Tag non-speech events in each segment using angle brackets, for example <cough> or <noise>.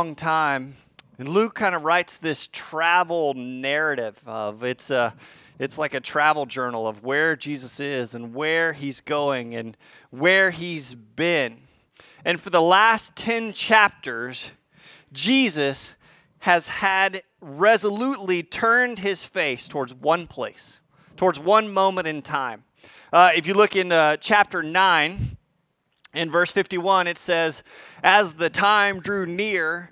long time. And Luke kind of writes this travel narrative of it's a it's like a travel journal of where Jesus is and where he's going and where he's been. And for the last 10 chapters, Jesus has had resolutely turned his face towards one place, towards one moment in time. Uh, if you look in uh, chapter 9, in verse 51, it says, As the time drew near,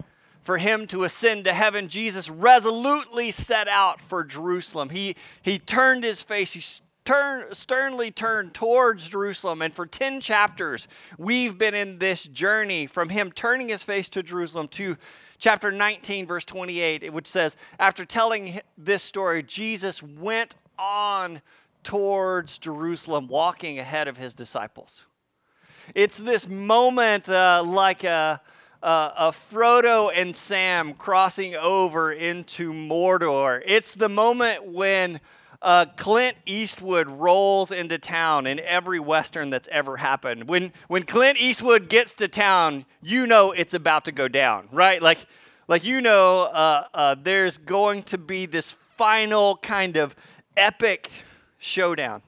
for him to ascend to heaven, Jesus resolutely set out for Jerusalem. He, he turned his face, he turn, sternly turned towards Jerusalem. And for 10 chapters, we've been in this journey from him turning his face to Jerusalem to chapter 19, verse 28, which says, After telling this story, Jesus went on towards Jerusalem, walking ahead of his disciples. It's this moment uh, like a uh, Frodo and Sam crossing over into Mordor. It's the moment when uh, Clint Eastwood rolls into town in every Western that's ever happened. When, when Clint Eastwood gets to town, you know it's about to go down, right? Like, like you know, uh, uh, there's going to be this final kind of epic showdown.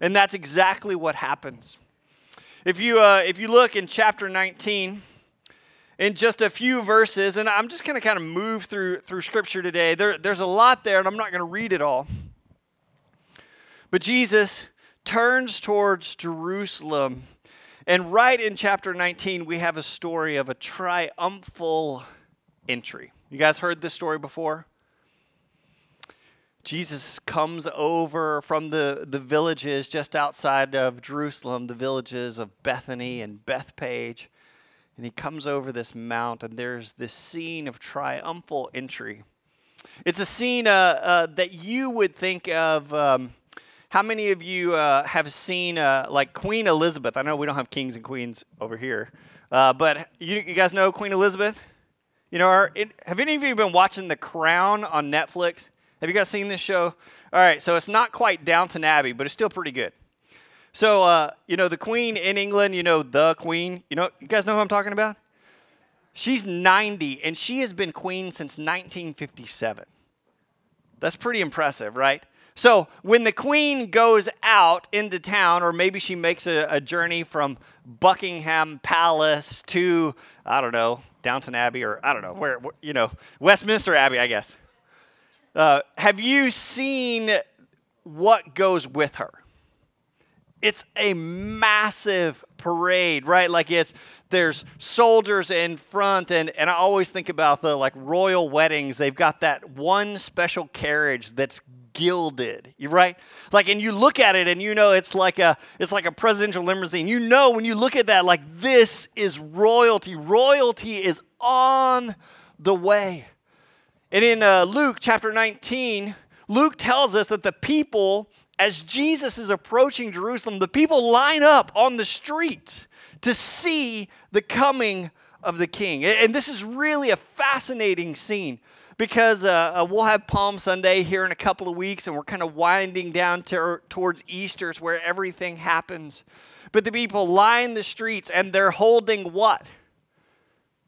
And that's exactly what happens. If you, uh, if you look in chapter 19, in just a few verses, and I'm just going to kind of move through through Scripture today. There, there's a lot there, and I'm not going to read it all. But Jesus turns towards Jerusalem, and right in chapter 19, we have a story of a triumphal entry. You guys heard this story before? Jesus comes over from the, the villages just outside of Jerusalem, the villages of Bethany and Bethpage. and he comes over this mount, and there's this scene of triumphal entry. It's a scene uh, uh, that you would think of. Um, how many of you uh, have seen uh, like Queen Elizabeth? I know we don't have kings and queens over here, uh, but you, you, guys know Queen Elizabeth. You know, are, have any of you been watching The Crown on Netflix? Have you guys seen this show? All right, so it's not quite Downton Abbey, but it's still pretty good. So, uh, you know, the queen in England, you know, the queen, you know, you guys know who I'm talking about? She's 90 and she has been queen since 1957. That's pretty impressive, right? So, when the queen goes out into town, or maybe she makes a, a journey from Buckingham Palace to, I don't know, Downton Abbey, or I don't know, where, you know, Westminster Abbey, I guess. Uh, have you seen what goes with her? it's a massive parade, right? Like it's there's soldiers in front and and I always think about the like royal weddings. They've got that one special carriage that's gilded. Right? Like and you look at it and you know it's like a it's like a presidential limousine. You know when you look at that like this is royalty. Royalty is on the way. And in uh, Luke chapter 19, Luke tells us that the people as Jesus is approaching Jerusalem, the people line up on the street to see the coming of the king. And this is really a fascinating scene because uh, uh, we'll have Palm Sunday here in a couple of weeks, and we're kind of winding down to, towards Easter, where everything happens. But the people line the streets, and they're holding what?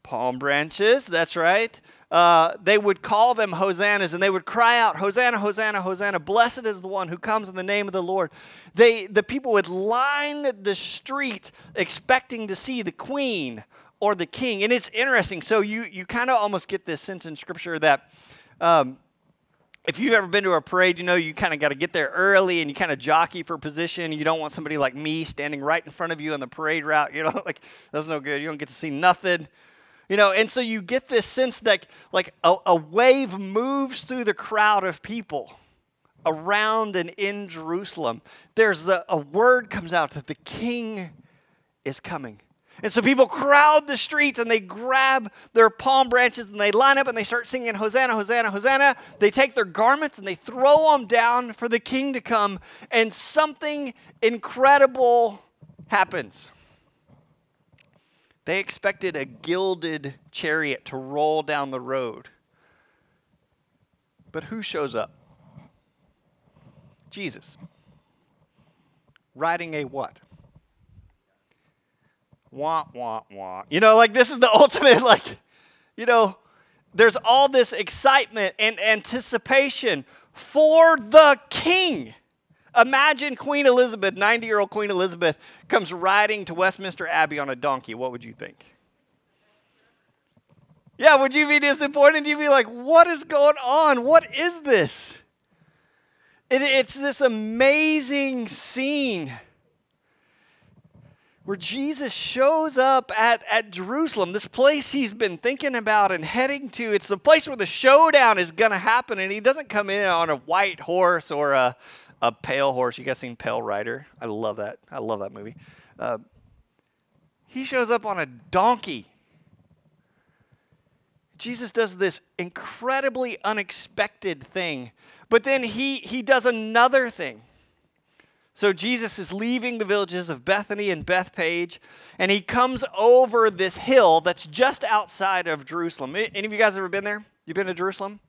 Palm branches, that's right. Uh, they would call them hosannas and they would cry out, Hosanna, Hosanna, Hosanna, blessed is the one who comes in the name of the Lord. They, the people would line the street expecting to see the queen or the king. And it's interesting. So you, you kind of almost get this sense in Scripture that. Um, if you've ever been to a parade, you know you kind of got to get there early and you kind of jockey for position. You don't want somebody like me standing right in front of you on the parade route. You know, <laughs> like that's no good. You don't get to see nothing. You know, and so you get this sense that like a, a wave moves through the crowd of people around and in Jerusalem. There's a, a word comes out that the king is coming. And so people crowd the streets and they grab their palm branches and they line up and they start singing Hosanna, Hosanna, Hosanna. They take their garments and they throw them down for the king to come, and something incredible happens. They expected a gilded chariot to roll down the road. But who shows up? Jesus. Riding a what? Wah, wah, wah. You know, like this is the <laughs> ultimate, like, you know, there's all this excitement and anticipation for the king. Imagine Queen Elizabeth, 90 year old Queen Elizabeth, comes riding to Westminster Abbey on a donkey. What would you think? Yeah, would you be disappointed? You'd be like, what is going on? What is this? It, it's this amazing scene where Jesus shows up at, at Jerusalem, this place he's been thinking about and heading to. It's the place where the showdown is going to happen, and he doesn't come in on a white horse or a, a pale horse. You guys seen Pale Rider? I love that. I love that movie. Uh, he shows up on a donkey. Jesus does this incredibly unexpected thing, but then he, he does another thing. So Jesus is leaving the villages of Bethany and Bethpage, and he comes over this hill that's just outside of Jerusalem. Any of you guys ever been there? You been to Jerusalem?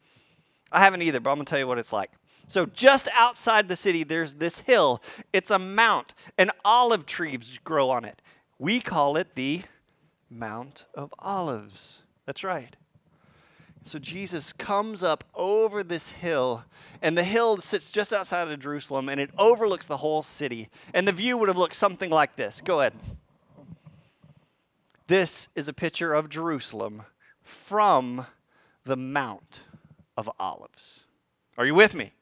I haven't either, but I'm gonna tell you what it's like. So just outside the city, there's this hill. It's a mount, and olive trees grow on it. We call it the Mount of Olives. That's right. So Jesus comes up over this hill, and the hill sits just outside of Jerusalem, and it overlooks the whole city. And the view would have looked something like this. Go ahead. This is a picture of Jerusalem from the Mount of Olives. Are you with me?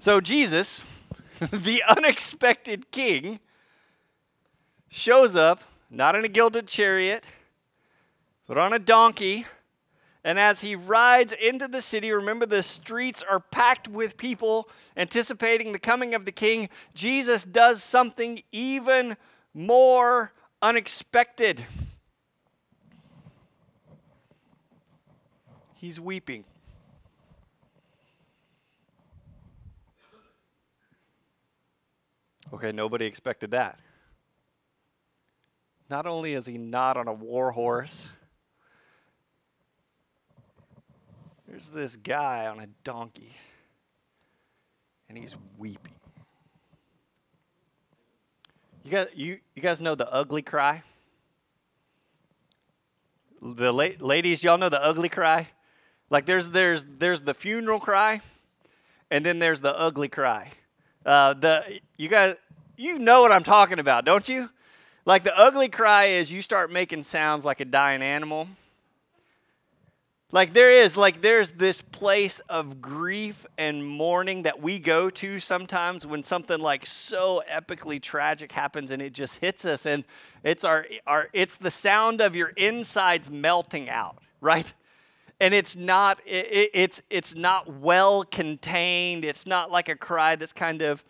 So, Jesus, <laughs> the unexpected king, shows up, not in a gilded chariot, but on a donkey and as he rides into the city, remember the streets are packed with people anticipating the coming of the king. Jesus does something even more unexpected. He's weeping. Okay, nobody expected that. Not only is he not on a war horse, There's this guy on a donkey, and he's weeping. You guys, you, you guys know the ugly cry? The la- ladies, y'all know the ugly cry? Like there's there's there's the funeral cry, and then there's the ugly cry. Uh, the you guys you know what I'm talking about, don't you? Like the ugly cry is you start making sounds like a dying animal like there is, like there's this place of grief and mourning that we go to sometimes when something like so epically tragic happens and it just hits us and it's our, our it's the sound of your insides melting out, right? And it's not it, it's it's not well contained. It's not like a cry that's kind of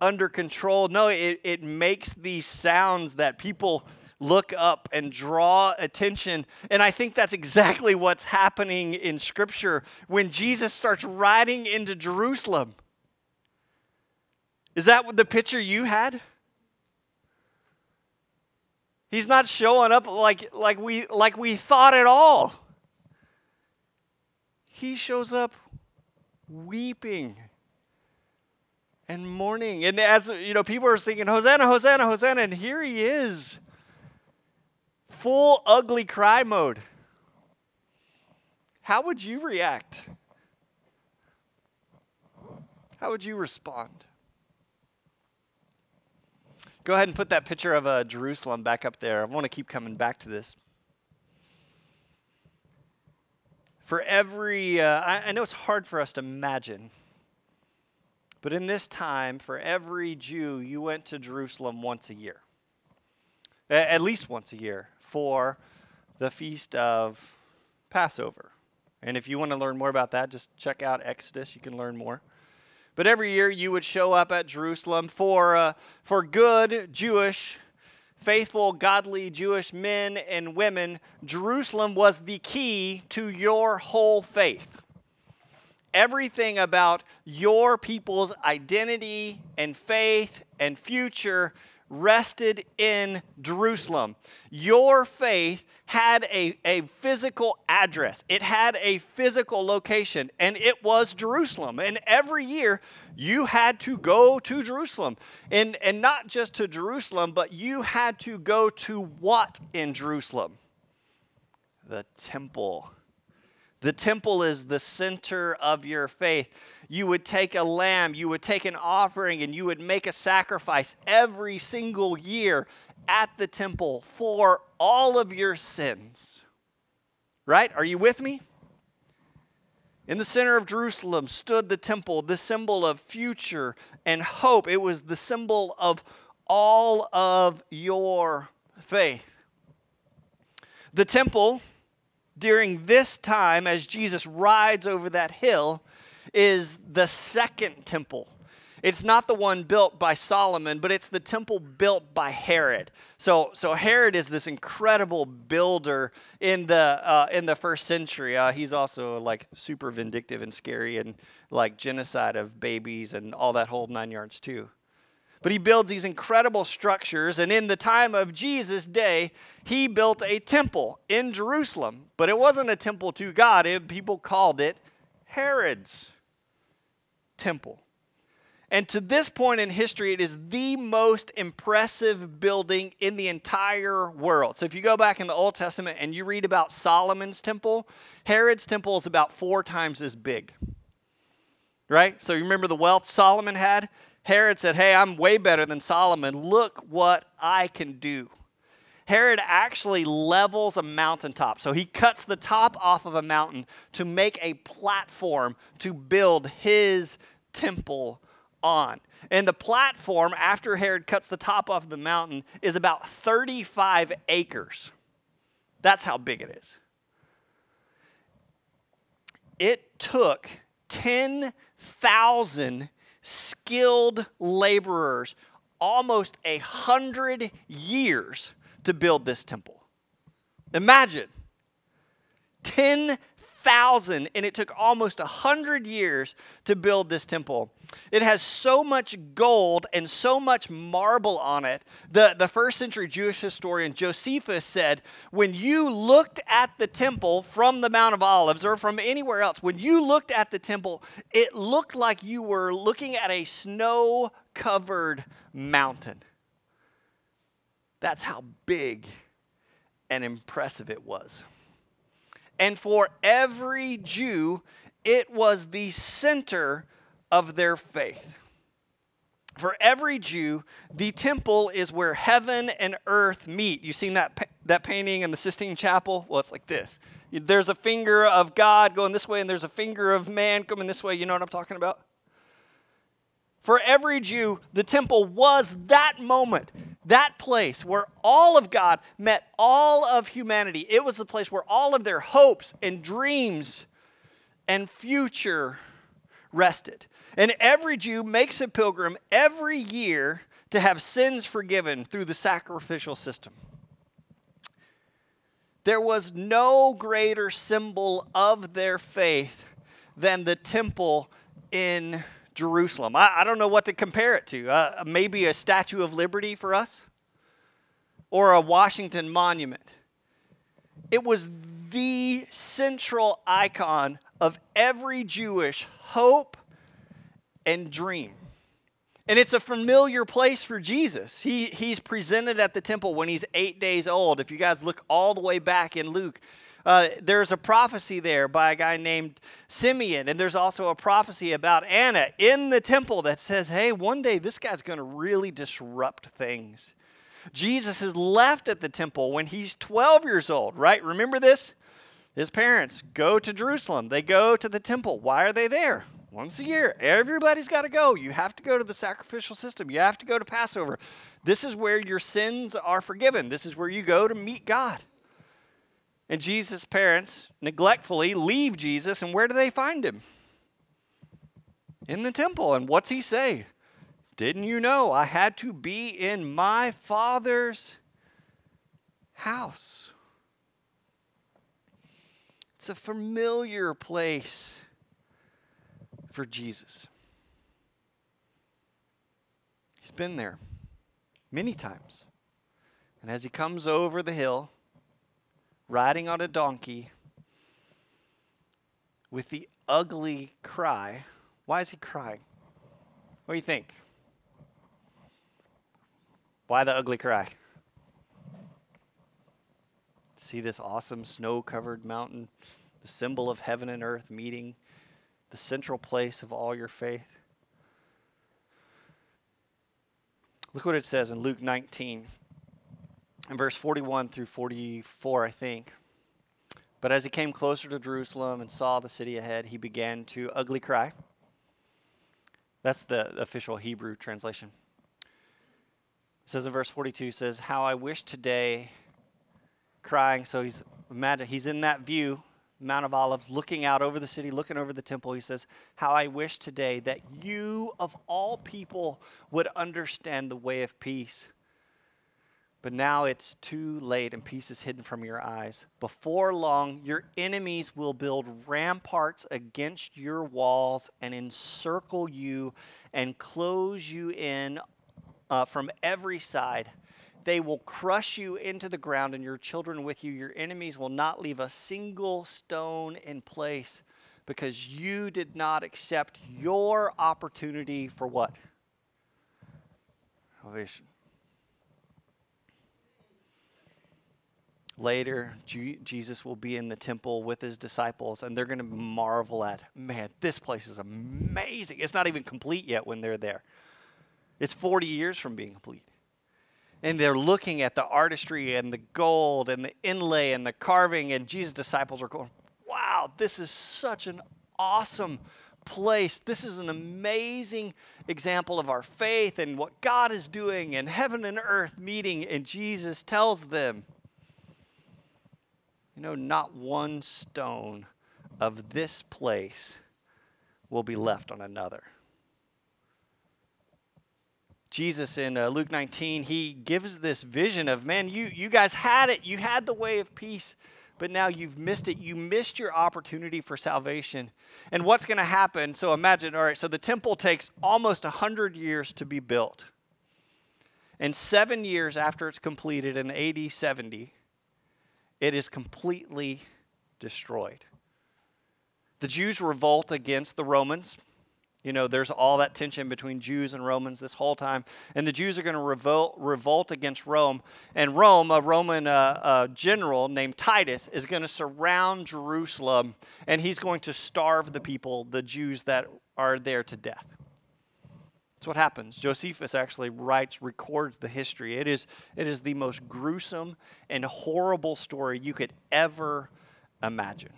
under control. No, it, it makes these sounds that people look up and draw attention. And I think that's exactly what's happening in Scripture when Jesus starts riding into Jerusalem. Is that the picture you had? He's not showing up like, like, we, like we thought at all. He shows up weeping and mourning. And as you know, people are singing, Hosanna, Hosanna, Hosanna, and here he is full ugly cry mode, how would you react? How would you respond? Go ahead and put that picture of uh, Jerusalem back up there. I want to keep coming back to this. For every, uh, I, I know it's hard for us to imagine, but in this time, for every Jew, you went to Jerusalem once a year, at least once a year for the feast of Passover. And if you want to learn more about that, just check out Exodus. You can learn more. But every year you would show up at Jerusalem for, uh, for good Jewish, faithful, godly Jewish men and women. Jerusalem was the key to your whole faith. Everything about your people's identity and faith and future rested in Jerusalem. Your faith had a, a physical address, it had a physical location, and it was Jerusalem. And every year you had to go to Jerusalem. And, and not just to Jerusalem, but you had to go to what in Jerusalem? The temple. The temple is the center of your faith. You would take a lamb, you would take an offering, and you would make a sacrifice every single year at the temple for all of your sins. Right? Are you with me? In the center of Jerusalem stood the temple, the symbol of future and hope. It was the symbol of all of your faith. The temple, during this time, as Jesus rides over that hill, is the second temple it's not the one built by Solomon, but it's the temple built by Herod. So, so Herod is this incredible builder in the uh, in the first century. Uh, he's also like super vindictive and scary, and like genocide of babies and all that whole nine yards too. But he builds these incredible structures, and in the time of Jesus' day, he built a temple in Jerusalem. But it wasn't a temple to God; it, people called it Herod's temple. And to this point in history, it is the most impressive building in the entire world. So if you go back in the Old Testament and you read about Solomon's temple, Herod's temple is about four times as big. Right? So you remember the wealth Solomon had? Herod said, Hey, I'm way better than Solomon. Look what I can do. Herod actually levels a mountaintop. So he cuts the top off of a mountain to make a platform to build his temple on. And the platform, after Herod cuts the top off the mountain, is about 35 acres. That's how big it is. It took 10,000 skilled laborers almost a hundred years to build this temple. Imagine 10 thousand, and it took almost a hundred years to build this temple. It has so much gold and so much marble on it. The, the first century Jewish historian Josephus said, when you looked at the temple from the Mount of Olives or from anywhere else, when you looked at the temple, it looked like you were looking at a snow covered mountain. That's how big and impressive it was. And for every Jew, it was the center of their faith. For every Jew, the temple is where heaven and earth meet. You've seen that, that painting in the Sistine Chapel? Well, it's like this. There's a finger of God going this way, and there's a finger of man coming this way. You know what I'm talking about? For every Jew, the temple was that moment, that place where all of God met all of humanity. It was the place where all of their hopes and dreams and future rested. And every Jew makes a pilgrim every year to have sins forgiven through the sacrificial system. There was no greater symbol of their faith than the temple in Jerusalem. I, I don't know what to compare it to. Uh, maybe a Statue of Liberty for us or a Washington Monument. It was the central icon of every Jewish hope and dream. And it's a familiar place for Jesus. He, he's presented at the temple when he's eight days old. If you guys look all the way back in Luke, uh, there's a prophecy there by a guy named Simeon, and there's also a prophecy about Anna in the temple that says, hey, one day this guy's going to really disrupt things. Jesus is left at the temple when he's 12 years old, right? Remember this? His parents go to Jerusalem. They go to the temple. Why are they there? Once a year. Everybody's got to go. You have to go to the sacrificial system. You have to go to Passover. This is where your sins are forgiven. This is where you go to meet God. And Jesus' parents neglectfully leave Jesus, and where do they find him? In the temple. And what's he say? Didn't you know I had to be in my Father's house? It's a familiar place for Jesus. He's been there many times. And as he comes over the hill, riding on a donkey with the ugly cry. Why is he crying? What do you think? Why the ugly cry? See this awesome snow covered mountain, the symbol of heaven and earth meeting, the central place of all your faith. Look what it says in Luke 19, in verse 41 through 44, I think. But as he came closer to Jerusalem and saw the city ahead, he began to ugly cry. That's the official Hebrew translation. It says in verse 42 says, "How I wish today crying." So he's imagine he's in that view, Mount of Olives, looking out over the city, looking over the temple. He says, "How I wish today that you of all people would understand the way of peace." But now it's too late and peace is hidden from your eyes. Before long, your enemies will build ramparts against your walls and encircle you and close you in uh, from every side. They will crush you into the ground and your children with you. Your enemies will not leave a single stone in place because you did not accept your opportunity for what? Salvation. Later, Jesus will be in the temple with his disciples, and they're going to marvel at, man, this place is amazing. It's not even complete yet when they're there. It's 40 years from being complete. And they're looking at the artistry and the gold and the inlay and the carving, and Jesus' disciples are going, wow, this is such an awesome place. This is an amazing example of our faith and what God is doing, and heaven and earth meeting. And Jesus tells them, you know, not one stone of this place will be left on another. Jesus in uh, Luke 19, he gives this vision of, man, you, you guys had it. You had the way of peace, but now you've missed it. You missed your opportunity for salvation. And what's going to happen? So imagine, all right, so the temple takes almost 100 years to be built. And seven years after it's completed in AD 70, it is completely destroyed. The Jews revolt against the Romans. You know, there's all that tension between Jews and Romans this whole time. And the Jews are going to revolt, revolt against Rome. And Rome, a Roman uh, uh, general named Titus, is going to surround Jerusalem and he's going to starve the people, the Jews that are there to death. That's what happens. Josephus actually writes, records the history. It is, it is the most gruesome and horrible story you could ever imagine.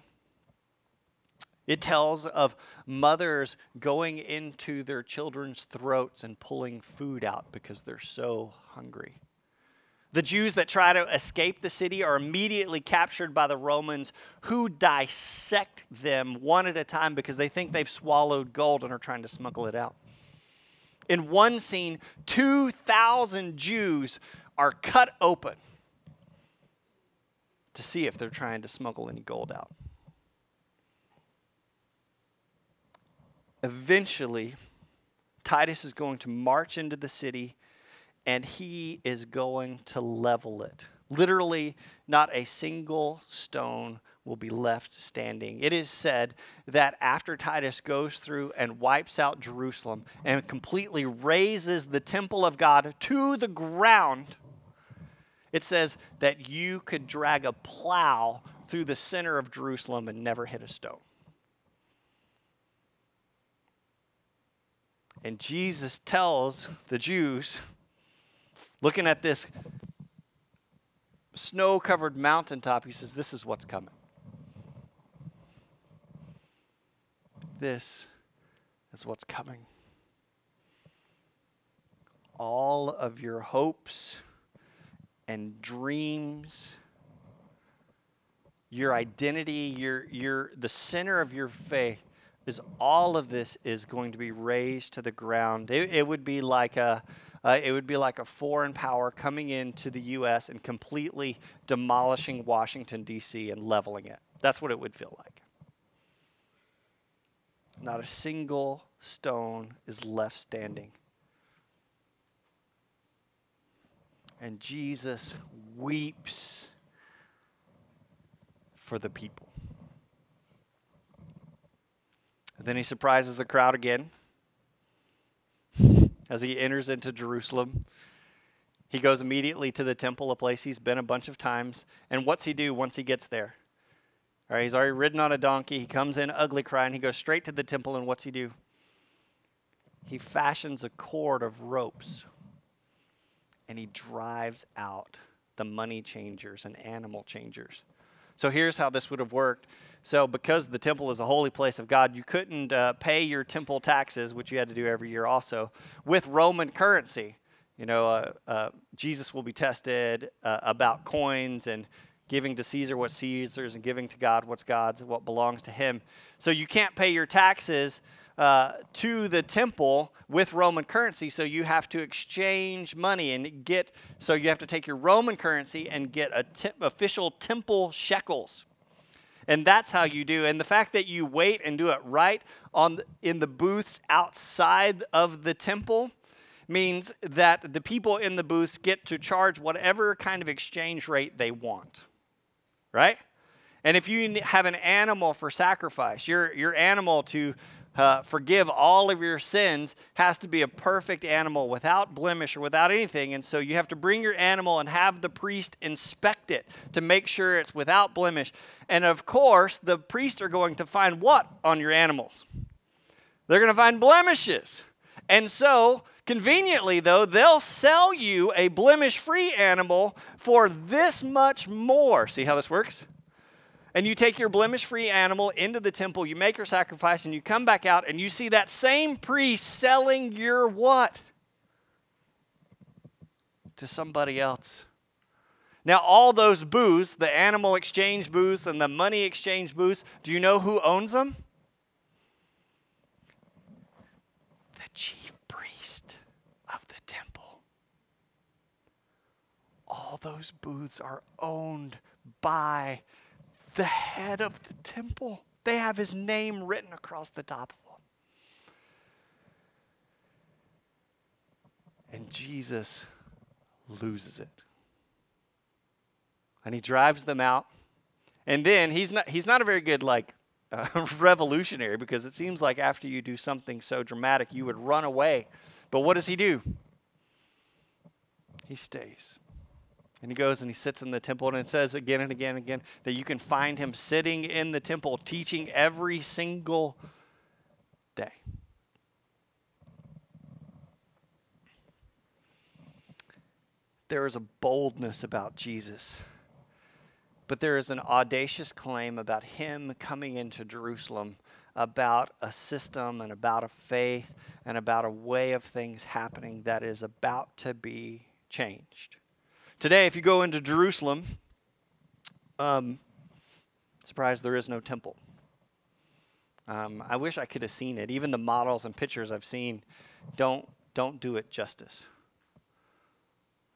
It tells of mothers going into their children's throats and pulling food out because they're so hungry. The Jews that try to escape the city are immediately captured by the Romans who dissect them one at a time because they think they've swallowed gold and are trying to smuggle it out. In one scene, 2,000 Jews are cut open to see if they're trying to smuggle any gold out. Eventually, Titus is going to march into the city and he is going to level it. Literally, not a single stone will be left standing. It is said that after Titus goes through and wipes out Jerusalem and completely razes the temple of God to the ground, it says that you could drag a plow through the center of Jerusalem and never hit a stone. And Jesus tells the Jews, looking at this snow covered mountaintop, he says, This is what's coming. This is what's coming. All of your hopes and dreams, your identity, your, your, the center of your faith is all of this is going to be razed to the ground. It, it would be like a uh, it would be like a foreign power coming into the U.S. and completely demolishing Washington D.C. and leveling it. That's what it would feel like. Not a single stone is left standing. And Jesus weeps for the people. And then he surprises the crowd again as he enters into Jerusalem. He goes immediately to the temple, a place he's been a bunch of times. And what's he do once he gets there? All right, he's already ridden on a donkey. He comes in ugly crying. He goes straight to the temple, and what's he do? He fashions a cord of ropes and he drives out the money changers and animal changers. So here's how this would have worked. So, because the temple is a holy place of God, you couldn't uh, pay your temple taxes, which you had to do every year also, with Roman currency. You know, uh, uh, Jesus will be tested uh, about coins and giving to Caesar what Caesar's and giving to God what's God's, what belongs to him. So, you can't pay your taxes uh, to the temple with Roman currency, so you have to exchange money and get. So you have to take your Roman currency and get a te- official temple shekels, and that's how you do. And the fact that you wait and do it right on in the booths outside of the temple means that the people in the booths get to charge whatever kind of exchange rate they want, right? And if you have an animal for sacrifice, your, your animal to uh, forgive all of your sins has to be a perfect animal without blemish or without anything. And so you have to bring your animal and have the priest inspect it to make sure it's without blemish. And of course, the priests are going to find what on your animals? They're going to find blemishes. And so, conveniently, though, they'll sell you a blemish free animal for this much more. See how this works? and you take your blemish free animal into the temple, you make your sacrifice, and you come back out and you see that same priest selling your what? To somebody else. Now, all those booths, the animal exchange booths and the money exchange booths, do you know who owns them? The chief priest of the temple. All those booths are owned by the head of the temple. They have his name written across the top of them. And Jesus loses it. And he drives them out. And then he's not he's not a very good like uh, <laughs> revolutionary because it seems like after you do something so dramatic you would run away. But what does he do? He stays. And he goes and he sits in the temple, and it says again and again and again that you can find him sitting in the temple teaching every single day. There is a boldness about Jesus, but there is an audacious claim about him coming into Jerusalem about a system and about a faith and about a way of things happening that is about to be changed. Today, if you go into Jerusalem, um, surprised there is no temple. Um, I wish I could have seen it. Even the models and pictures I've seen don't don't do it justice.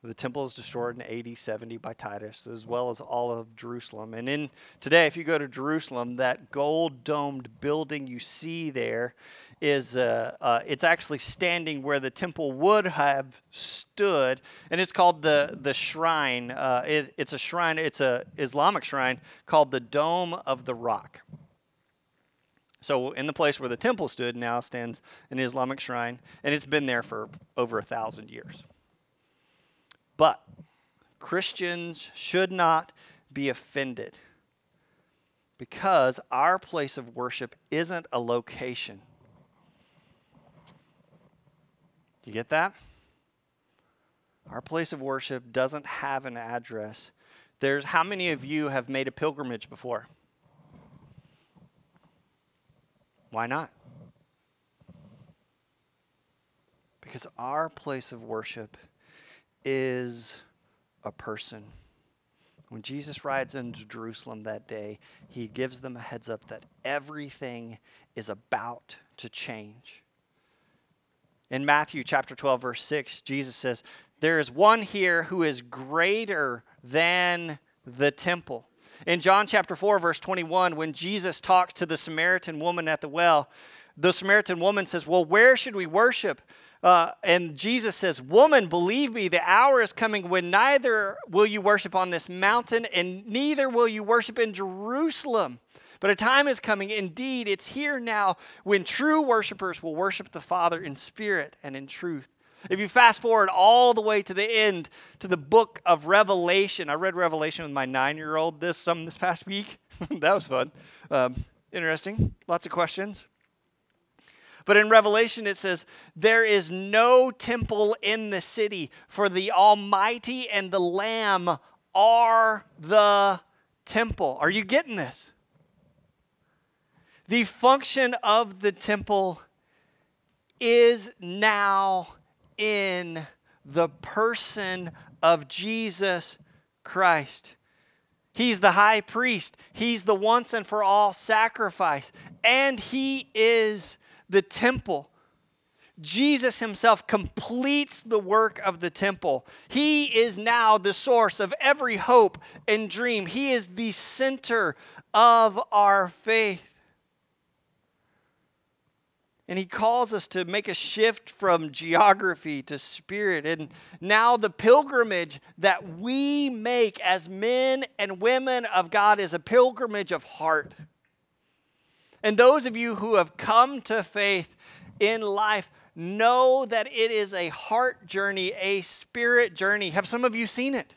The temple is destroyed in AD 70 by Titus, as well as all of Jerusalem. And in today, if you go to Jerusalem, that gold domed building you see there is uh, uh, it's actually standing where the temple would have stood, and it's called the the shrine. Uh, it, it's a shrine. It's a Islamic shrine called the Dome of the Rock. So, in the place where the temple stood now stands an Islamic shrine, and it's been there for over a thousand years. But Christians should not be offended because our place of worship isn't a location. Do you get that? Our place of worship doesn't have an address. There's how many of you have made a pilgrimage before? Why not? Because our place of worship is a person. When Jesus rides into Jerusalem that day, he gives them a heads up that everything is about to change. In Matthew chapter 12, verse 6, Jesus says, There is one here who is greater than the temple. In John chapter 4, verse 21, when Jesus talks to the Samaritan woman at the well, the Samaritan woman says, Well, where should we worship? Uh, and Jesus says, Woman, believe me, the hour is coming when neither will you worship on this mountain, and neither will you worship in Jerusalem. But a time is coming, indeed, it's here now, when true worshipers will worship the Father in spirit and in truth. If you fast forward all the way to the end, to the book of Revelation, I read Revelation with my nine year old this, some this past week. <laughs> that was fun. Um, interesting. Lots of questions. But in Revelation, it says, There is no temple in the city, for the Almighty and the Lamb are the temple. Are you getting this? The function of the temple is now in the person of Jesus Christ. He's the high priest. He's the once and for all sacrifice. And he is the temple. Jesus himself completes the work of the temple. He is now the source of every hope and dream. He is the center of our faith. And he calls us to make a shift from geography to spirit. And now the pilgrimage that we make as men and women of God is a pilgrimage of heart. And those of you who have come to faith in life know that it is a heart journey, a spirit journey. Have some of you seen it?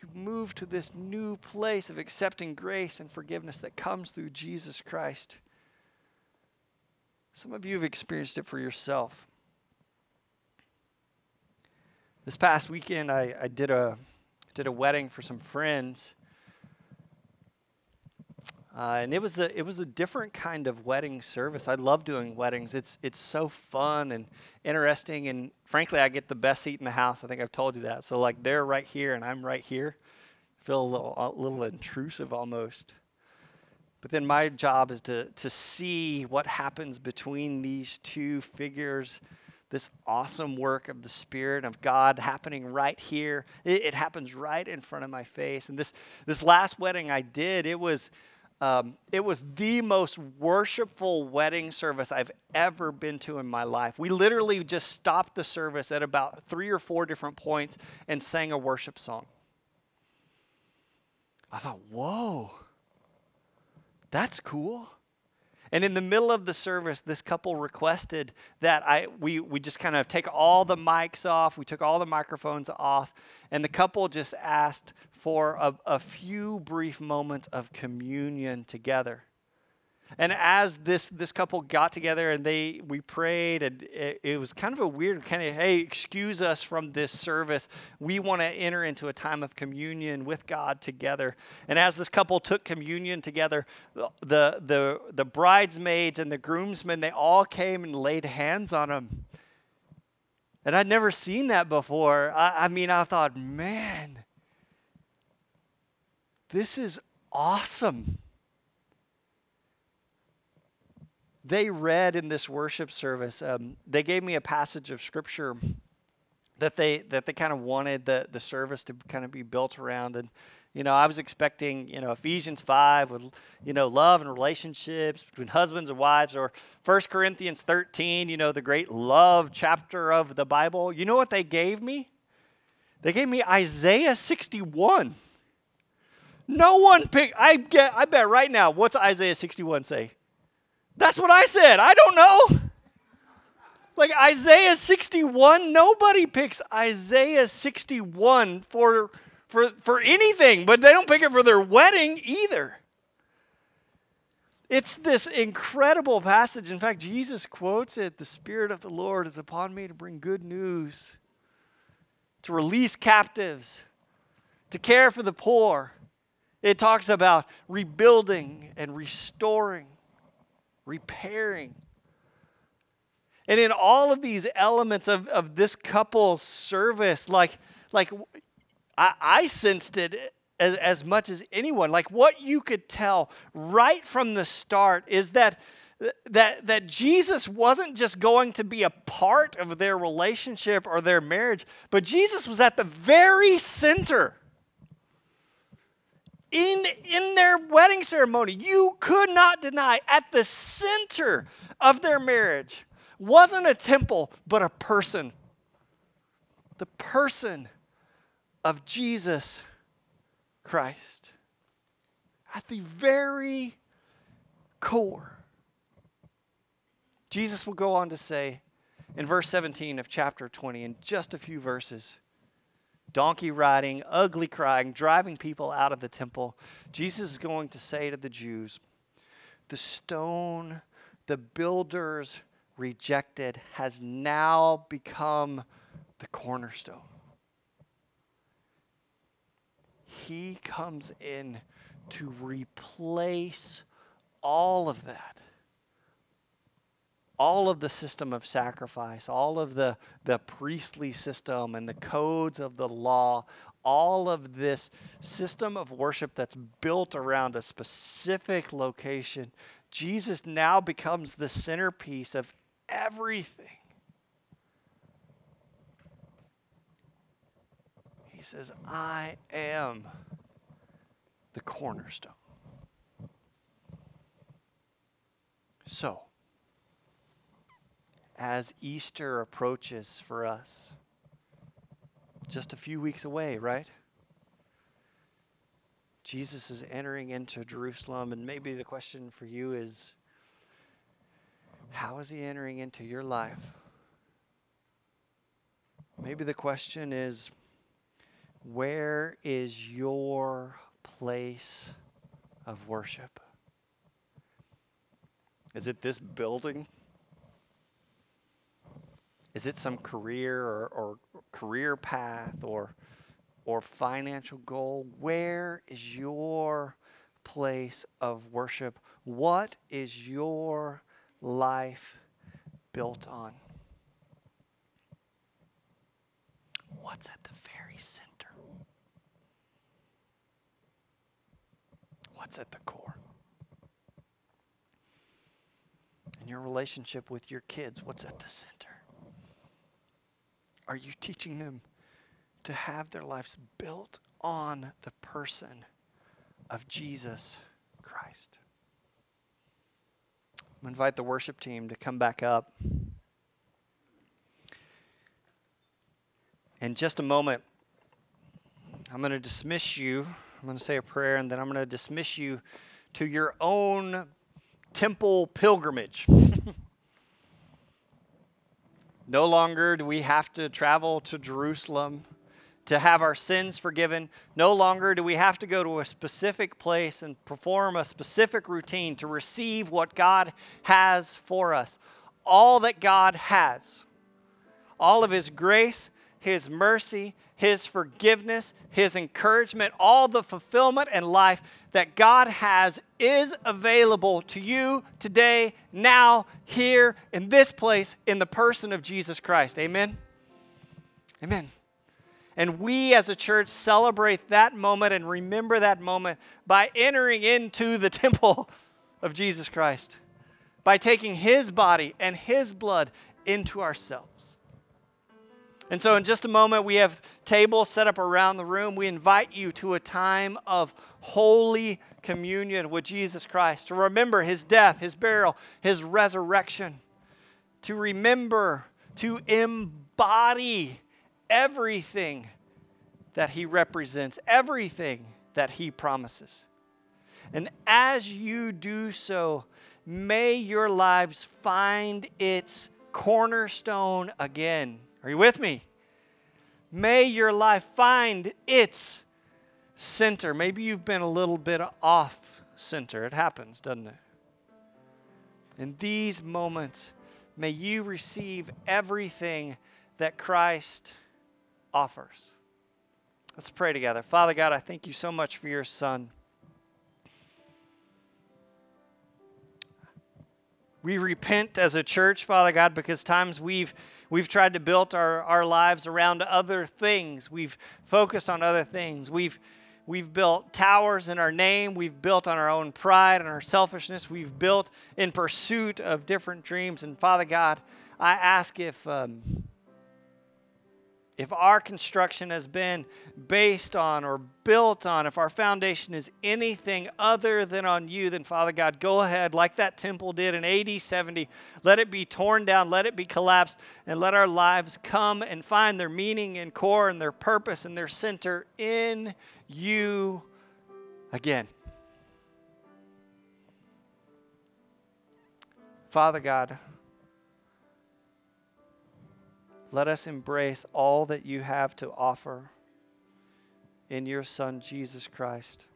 You move to this new place of accepting grace and forgiveness that comes through Jesus Christ. Some of you have experienced it for yourself. This past weekend, I, I did a did a wedding for some friends, uh, and it was a it was a different kind of wedding service. I love doing weddings. It's it's so fun and interesting, and frankly, I get the best seat in the house. I think I've told you that. So like they're right here, and I'm right here. Feel a little a little intrusive almost. But then my job is to to see what happens between these two figures. This awesome work of the Spirit of God happening right here. It, it happens right in front of my face. And this this last wedding I did, it was um, it was the most worshipful wedding service I've ever been to in my life. We literally just stopped the service at about three or four different points and sang a worship song. I thought, whoa, that's cool. And in the middle of the service, this couple requested that I we we just kind of take all the mics off. We took all the microphones off, and the couple just asked for a, a few brief moments of communion together. And as this this couple got together and they we prayed and it, it, was kind of a weird kind of hey excuse us from this service we want to enter into a time of communion with God together. And as this couple took communion together, the the the bridesmaids and the groomsmen they all came and laid hands on them. And I'd never seen that before. I, I mean, I thought, man, this is awesome. They read in this worship service, um, they gave me a passage of scripture that they that they kind of wanted the, the service to kind of be built around. And, you know, I was expecting, you know, Ephesians 5 with, you know, love and relationships between husbands and wives, or 1 Corinthians 13, you know, the great love chapter of the Bible. You know what they gave me? They gave me Isaiah 61. No one picked. I get. I bet right now. What's Isaiah 61 say? That's what I said. I don't know. Like Isaiah 61, nobody picks Isaiah 61 for for for anything, but they don't pick it for their wedding either. It's this incredible passage. In fact, Jesus quotes it The Spirit of the Lord is upon me to bring good news, to release captives, to care for the poor, it talks about rebuilding and restoring, repairing. And in all of these elements of, of this couple's service, like, like I, I sensed it as, as much as anyone. Like what you could tell right from the start is that that that Jesus wasn't just going to be a part of their relationship or their marriage, but Jesus was at the very center in, in their wedding ceremony. You could not deny at the center of their marriage wasn't a temple, but a person. The person of Jesus Christ. At the very core. Jesus will go on to say in verse 17 of chapter 20, in just a few verses, donkey riding, ugly crying, driving people out of the temple, Jesus is going to say to the Jews, The stone the builders rejected has now become the cornerstone. He comes in to replace all of that. All of the system of sacrifice, all of the, the priestly system and the codes of the law, all of this system of worship that's built around a specific location, Jesus now becomes the centerpiece of everything. He says, I am the cornerstone. So, as Easter approaches for us, just a few weeks away, right? Jesus is entering into Jerusalem, and maybe the question for you is how is he entering into your life? Maybe the question is where is your place of worship? Is it this building? Is it some career or, or career path or, or financial goal? Where is your place of worship? What is your life built on? What's at the very center? What's at the core? In your relationship with your kids, what's at the center? Are you teaching them to have their lives built on the person of Jesus Christ? I'm going to invite the worship team to come back up. In just a moment, I'm going to dismiss you I'm going to say a prayer and then I'm going to dismiss you to your own temple pilgrimage. No longer do we have to travel to Jerusalem to have our sins forgiven. No longer do we have to go to a specific place and perform a specific routine to receive what God has for us. All that God has, all of His grace, His mercy, his forgiveness, His encouragement, all the fulfillment and life that God has is available to you today, now, here, in this place, in the person of Jesus Christ. Amen? Amen. And we as a church celebrate that moment and remember that moment by entering into the <laughs> temple of Jesus Christ, by taking His body and His blood into ourselves. And so, in just a moment, we have tables set up around the room. We invite you to a time of holy communion with Jesus Christ, to remember his death, his burial, his resurrection, to remember, to embody everything that he represents, everything that he promises. And as you do so, may your lives find its cornerstone again are you with me? May your life find its center. Maybe you've been a little bit off center. It happens, doesn't it? In these moments, may you receive everything that Christ offers. Let's pray together. Father God, I thank you so much for your Son. We repent as a church, Father God, because times we've We've tried to build our, our lives around other things. We've focused on other things. We've, we've built towers in our name. We've built on our own pride and our selfishness. We've built in pursuit of different dreams. And Father God, I ask if. Um, if our construction has been based on or built on, if our foundation is anything other than on you, then Father God, go ahead, like that temple did in AD 70. Let it be torn down, let it be collapsed, and let our lives come and find their meaning and core and their purpose and their center in you again. Father God, Let us embrace all that you have to offer in your Son, Jesus Christ.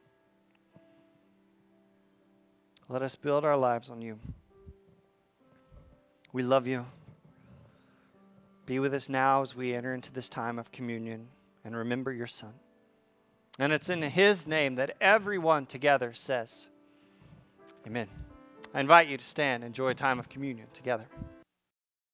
Let us build our lives on you. We love you. Be with us now as we enter into this time of communion and remember your Son. And it's in His name that everyone together says, Amen. I invite you to stand and enjoy a time of communion together.